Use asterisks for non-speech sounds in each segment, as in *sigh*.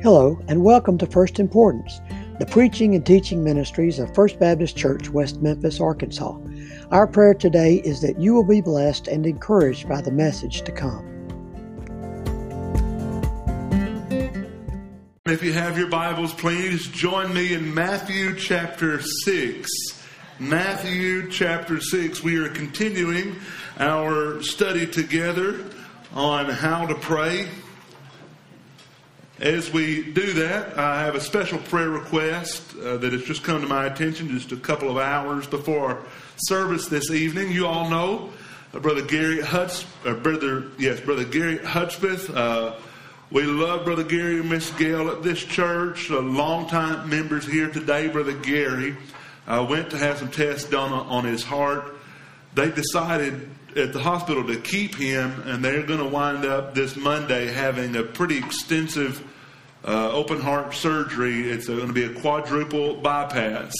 Hello, and welcome to First Importance, the preaching and teaching ministries of First Baptist Church, West Memphis, Arkansas. Our prayer today is that you will be blessed and encouraged by the message to come. If you have your Bibles, please join me in Matthew chapter 6. Matthew chapter 6. We are continuing our study together on how to pray. As we do that, I have a special prayer request uh, that has just come to my attention just a couple of hours before service this evening. You all know uh, Brother Gary Hutz, uh, brother yes, Brother Gary Hudspeth. Uh, we love Brother Gary and Miss Gail at this church. Uh, longtime members here today. Brother Gary uh, went to have some tests done on, on his heart. They decided at the hospital to keep him, and they're going to wind up this Monday having a pretty extensive uh, open heart surgery. It's going to be a quadruple bypass.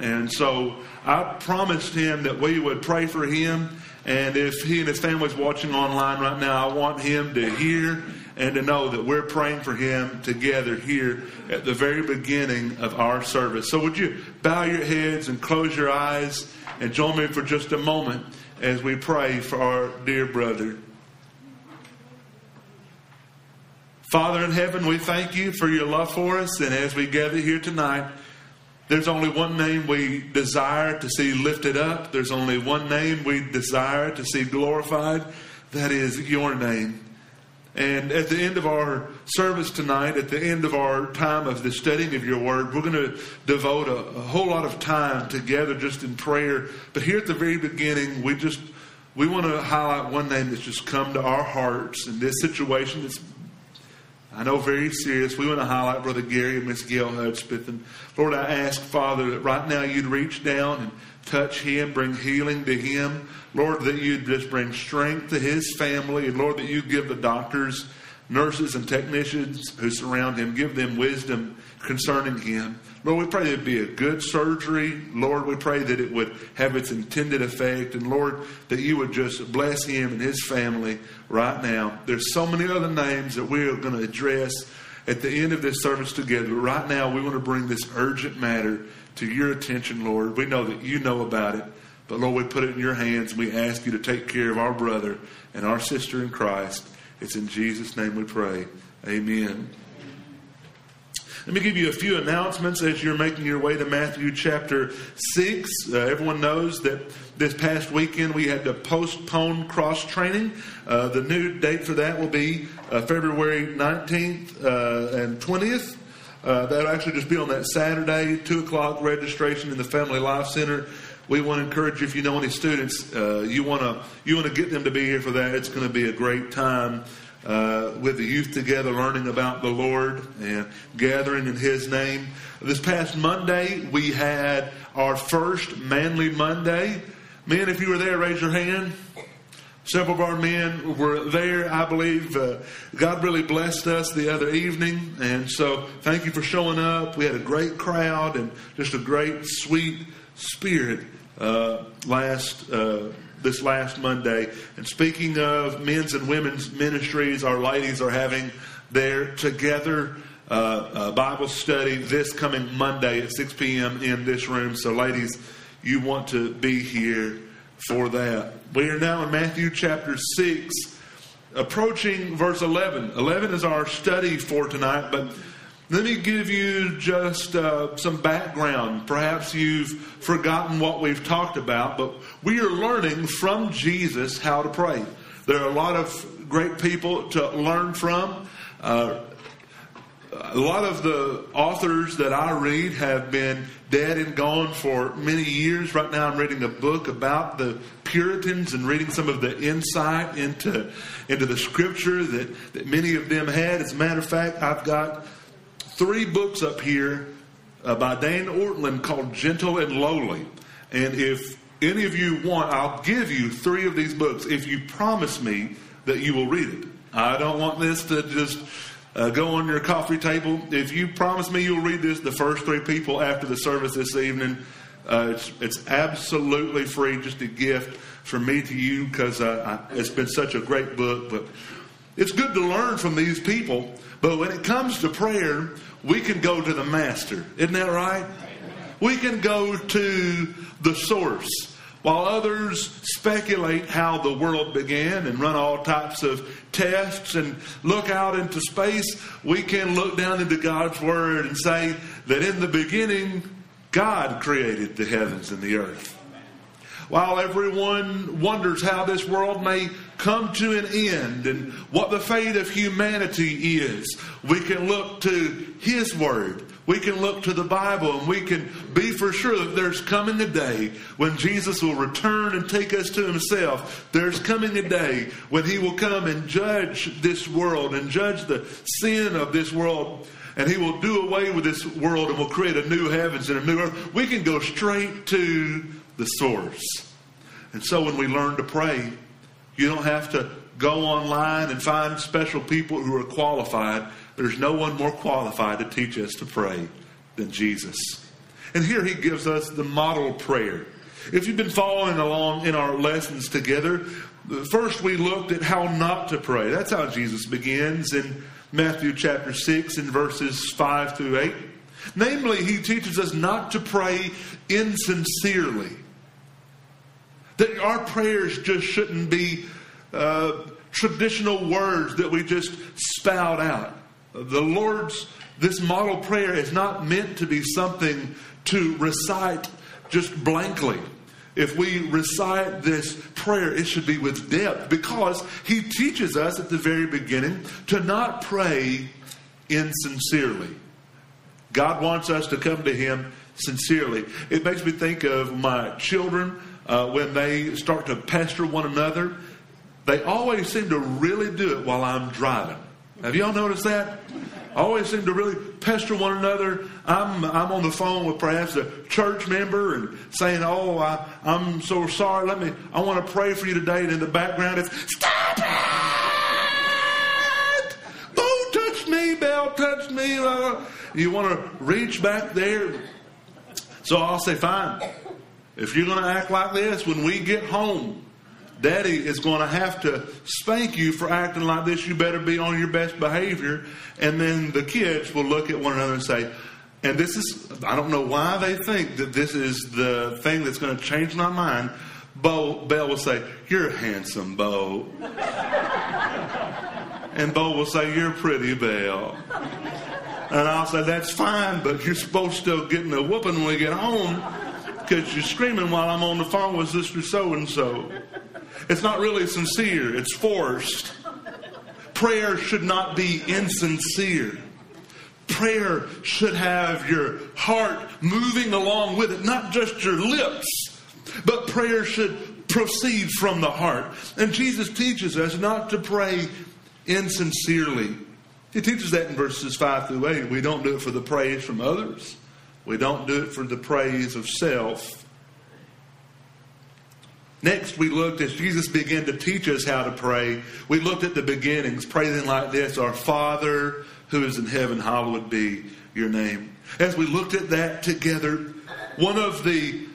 And so I promised him that we would pray for him. And if he and his family's watching online right now, I want him to hear and to know that we're praying for him together here at the very beginning of our service. So would you bow your heads and close your eyes and join me for just a moment as we pray for our dear brother. Father in heaven, we thank you for your love for us. And as we gather here tonight, there's only one name we desire to see lifted up. There's only one name we desire to see glorified. That is your name. And at the end of our service tonight, at the end of our time of the studying of your word, we're going to devote a, a, whole lot of time together just in prayer. But here at the very beginning, we just we want to highlight one name that's just come to our hearts in this situation that's I know very serious. We want to highlight Brother Gary and Miss Gail Hudspeth. And Lord, I ask, Father, that right now you'd reach down and touch him, bring healing to him. Lord, that you'd just bring strength to his family. And Lord, that you give the doctors, nurses, and technicians who surround him, give them wisdom concerning him. Lord, we pray that it be a good surgery. Lord, we pray that it would have its intended effect. And Lord, that you would just bless him and his family right now. There's so many other names that we are going to address at the end of this service together. But right now, we want to bring this urgent matter to your attention, Lord. We know that you know about it. But Lord, we put it in your hands. and We ask you to take care of our brother and our sister in Christ. It's in Jesus' name we pray. Amen. Let me give you a few announcements as you're making your way to Matthew chapter 6. Uh, everyone knows that this past weekend we had to postpone cross training. Uh, the new date for that will be uh, February 19th uh, and 20th. Uh, that'll actually just be on that Saturday, 2 o'clock registration in the Family Life Center we want to encourage you if you know any students uh, you want to you want to get them to be here for that it's going to be a great time uh, with the youth together, learning about the Lord and gathering in His name. This past Monday, we had our first Manly Monday. Men, if you were there, raise your hand. Several of our men were there. I believe uh, God really blessed us the other evening. And so thank you for showing up. We had a great crowd and just a great, sweet spirit uh, last uh, this last Monday. And speaking of men's and women's ministries, our ladies are having their together uh, uh, Bible study this coming Monday at 6 p.m. in this room. So, ladies, you want to be here for that. We are now in Matthew chapter 6, approaching verse 11. 11 is our study for tonight, but let me give you just uh, some background. Perhaps you've forgotten what we've talked about, but we are learning from Jesus how to pray. There are a lot of great people to learn from. Uh, a lot of the authors that I read have been dead and gone for many years. Right now, I'm reading a book about the Puritans and reading some of the insight into, into the scripture that, that many of them had. As a matter of fact, I've got three books up here uh, by Dane Ortlund called Gentle and Lowly. And if any of you want, I'll give you three of these books if you promise me that you will read it. I don't want this to just uh, go on your coffee table. If you promise me you'll read this, the first three people after the service this evening, uh, it's, it's absolutely free, just a gift from me to you because uh, it's been such a great book. But It's good to learn from these people, but when it comes to prayer, we can go to the master. Isn't that right? We can go to the source. While others speculate how the world began and run all types of tests and look out into space, we can look down into God's Word and say that in the beginning, God created the heavens and the earth. While everyone wonders how this world may come to an end and what the fate of humanity is, we can look to His Word. We can look to the Bible and we can be for sure that there's coming a day when Jesus will return and take us to Himself. There's coming a day when He will come and judge this world and judge the sin of this world and he will do away with this world and will create a new heavens and a new earth. We can go straight to the source. And so when we learn to pray, you don't have to go online and find special people who are qualified. There's no one more qualified to teach us to pray than Jesus. And here he gives us the model prayer. If you've been following along in our lessons together, first we looked at how not to pray. That's how Jesus begins in Matthew chapter 6 in verses 5 through 8. Namely, he teaches us not to pray insincerely. That our prayers just shouldn't be uh, traditional words that we just spout out. The Lord's, this model prayer is not meant to be something to recite just blankly. If we recite this prayer, it should be with depth because He teaches us at the very beginning to not pray insincerely. God wants us to come to Him sincerely. It makes me think of my children uh, when they start to pester one another, they always seem to really do it while I'm driving. Have y'all noticed that? Always seem to really pester one another. I'm I'm on the phone with perhaps a church member and saying, "Oh, I, I'm so sorry. Let me. I want to pray for you today." And in the background, it's "Stop it! Don't touch me, Belle. Touch me." You want to reach back there. So I'll say, "Fine." If you're going to act like this when we get home, Daddy is going to have to spank you for acting like this. You better be on your best behavior. And then the kids will look at one another and say, and this is, I don't know why they think that this is the thing that's going to change my mind. Bo, Belle will say, You're handsome, Bo. *laughs* and Bo will say, You're pretty, Belle. And I'll say, That's fine, but you're supposed to still in a whooping when we get home because you're screaming while I'm on the phone with Sister So and so. It's not really sincere, it's forced. Prayer should not be insincere. Prayer should have your heart moving along with it, not just your lips, but prayer should proceed from the heart. And Jesus teaches us not to pray insincerely. He teaches that in verses 5 through 8. We don't do it for the praise from others. We don't do it for the praise of self. Next, we looked as Jesus began to teach us how to pray. We looked at the beginnings, praying like this Our Father who is in heaven, hallowed be your name. As we looked at that together, one of the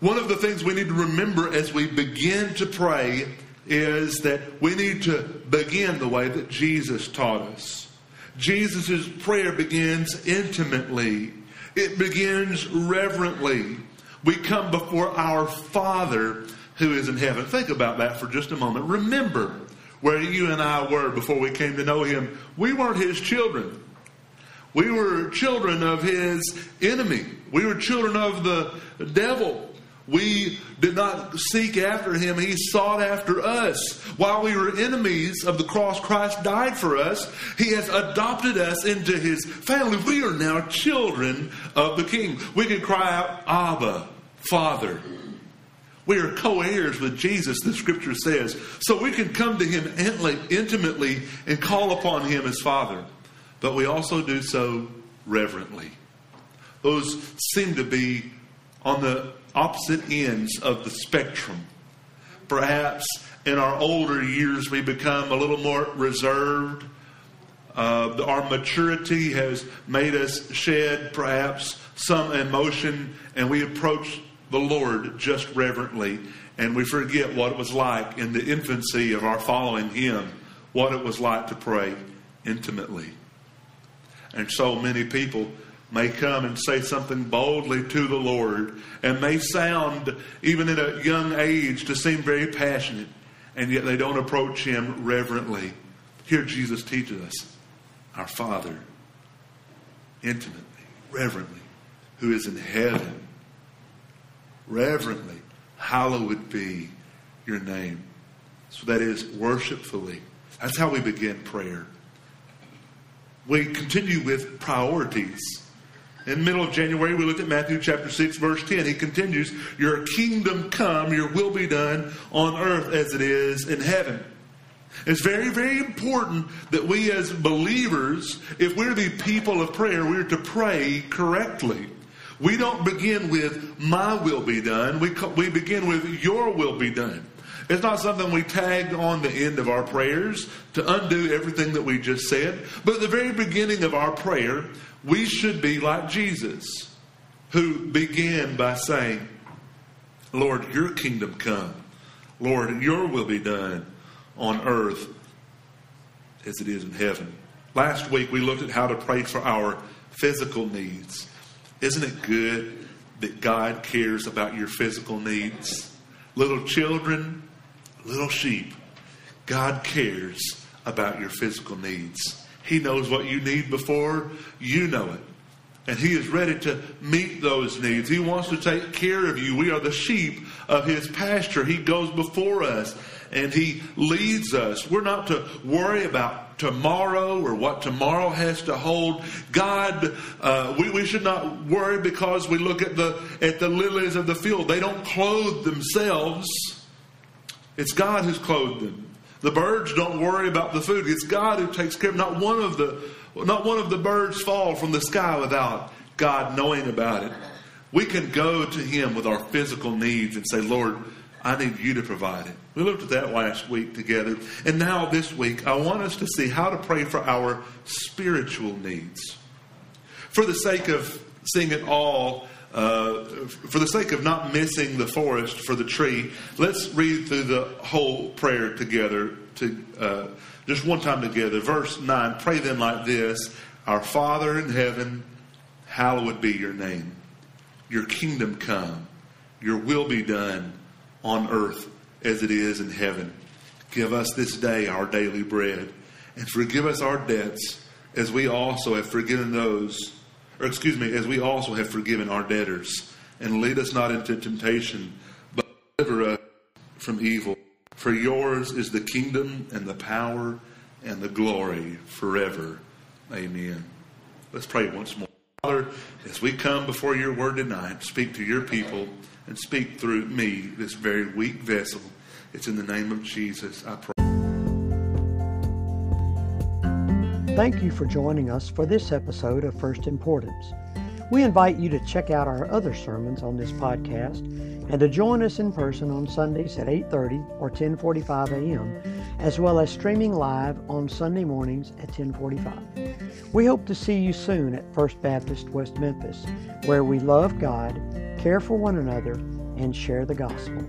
one of the things we need to remember as we begin to pray is that we need to begin the way that Jesus taught us. Jesus' prayer begins intimately it begins reverently. We come before our Father who is in heaven. Think about that for just a moment. Remember where you and I were before we came to know Him. We weren't His children. We were children of His enemy. We were children of the devil. We did not seek after him. He sought after us. While we were enemies of the cross, Christ died for us. He has adopted us into his family. We are now children of the King. We can cry out, Abba, Father. We are co heirs with Jesus, the scripture says. So we can come to him intimately and call upon him as Father. But we also do so reverently. Those seem to be on the opposite ends of the spectrum. Perhaps in our older years we become a little more reserved. Uh, our maturity has made us shed perhaps some emotion, and we approach the Lord just reverently, and we forget what it was like in the infancy of our following Him what it was like to pray intimately. And so many people may come and say something boldly to the Lord and may sound, even at a young age, to seem very passionate, and yet they don't approach Him reverently. Here Jesus teaches us our Father, intimately, reverently, who is in heaven. Reverently, hallowed be your name. So that is worshipfully. That's how we begin prayer. We continue with priorities. In the middle of January, we looked at Matthew chapter 6, verse 10. He continues, Your kingdom come, your will be done on earth as it is in heaven. It's very, very important that we as believers, if we're the people of prayer, we're to pray correctly. We don't begin with, My will be done. We, we begin with, Your will be done. It's not something we tag on the end of our prayers to undo everything that we just said. But at the very beginning of our prayer, we should be like Jesus, who began by saying, Lord, your kingdom come. Lord, your will be done on earth as it is in heaven. Last week we looked at how to pray for our physical needs. Isn't it good that God cares about your physical needs? Little children, little sheep, God cares about your physical needs. He knows what you need before you know it. And He is ready to meet those needs. He wants to take care of you. We are the sheep of His pasture. He goes before us and He leads us. We're not to worry about tomorrow or what tomorrow has to hold. God, uh, we, we should not worry because we look at the at the lilies of the field. They don't clothe themselves. It's God who's clothed them. The birds don't worry about the food. It's God who takes care of. Not one of the not one of the birds fall from the sky without God knowing about it. We can go to Him with our physical needs and say, Lord, I need you to provide it. We looked at that last week together. And now this week, I want us to see how to pray for our spiritual needs. For the sake of seeing it all, uh, for the sake of not missing the forest for the tree, let's read through the whole prayer together, to uh, just one time together. Verse 9 Pray then like this Our Father in heaven, hallowed be your name. Your kingdom come, your will be done on earth as it is in heaven. Give us this day our daily bread, and forgive us our debts as we also have forgiven those, or excuse me, as we also have forgiven our debtors. And lead us not into temptation, but deliver us from evil. For yours is the kingdom and the power and the glory forever. Amen. Let's pray once more. Father, as we come before your word tonight, speak to your people and speak through me, this very weak vessel. It's in the name of Jesus I pray. Thank you for joining us for this episode of First Importance. We invite you to check out our other sermons on this podcast and to join us in person on Sundays at 8:30 or 10:45 a.m., as well as streaming live on Sunday mornings at 10:45. We hope to see you soon at First Baptist West Memphis, where we love God, care for one another, and share the gospel.